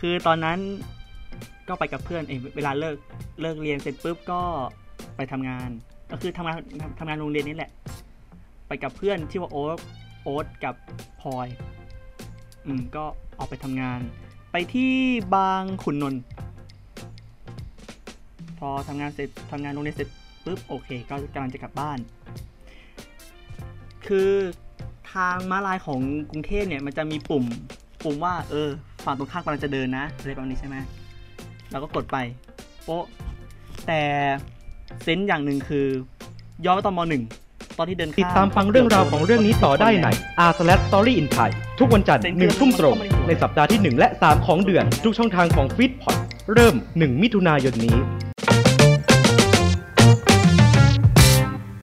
คือตอนนั้นก็ไปกับเพื่อนเองเวลาเลิกเลิกเรียนเสร็จปุ๊บก็ไปทำงาน ก็คือทำงานทำงานโรงเรียนนี่แหละ ไปกับเพื่อนที่ว่าโอ๊ตโอ๊ตกับพลอยอืมก็ออกไปทำงาน ไปที่บางขุนนนท์พอทำงานเสร็จทำงานโรงเรียนเสร็จปุ๊บโอเค ก็กำลังจะกลับบ้าน คือทางม้าลายของกรุงเทพเนี่ยมันจะมีปุ่ม ปุ่มว่าเออฝั่งตรงข้ามกำลังจะเดินนะอะไรประมาณนี้ใช่ไหมเราก็กดไปโป๊ะแต่เซนส์อย่างหนึ่งคือย้อนไปตอนมหนึ่งตอนที่เดินข้ติดตามฟังเรื่องราวของเรื่องนี้ต่อได้ใน R Slash Story in Thai ทุกวันจันทร์หนึ่งทุ่มตรง ในสัปดาห์ที่ 1 และ 3 ของเดือน ทุกช่องทางของ f e e d p o t เริ่ม 1 มิถุนายนนี้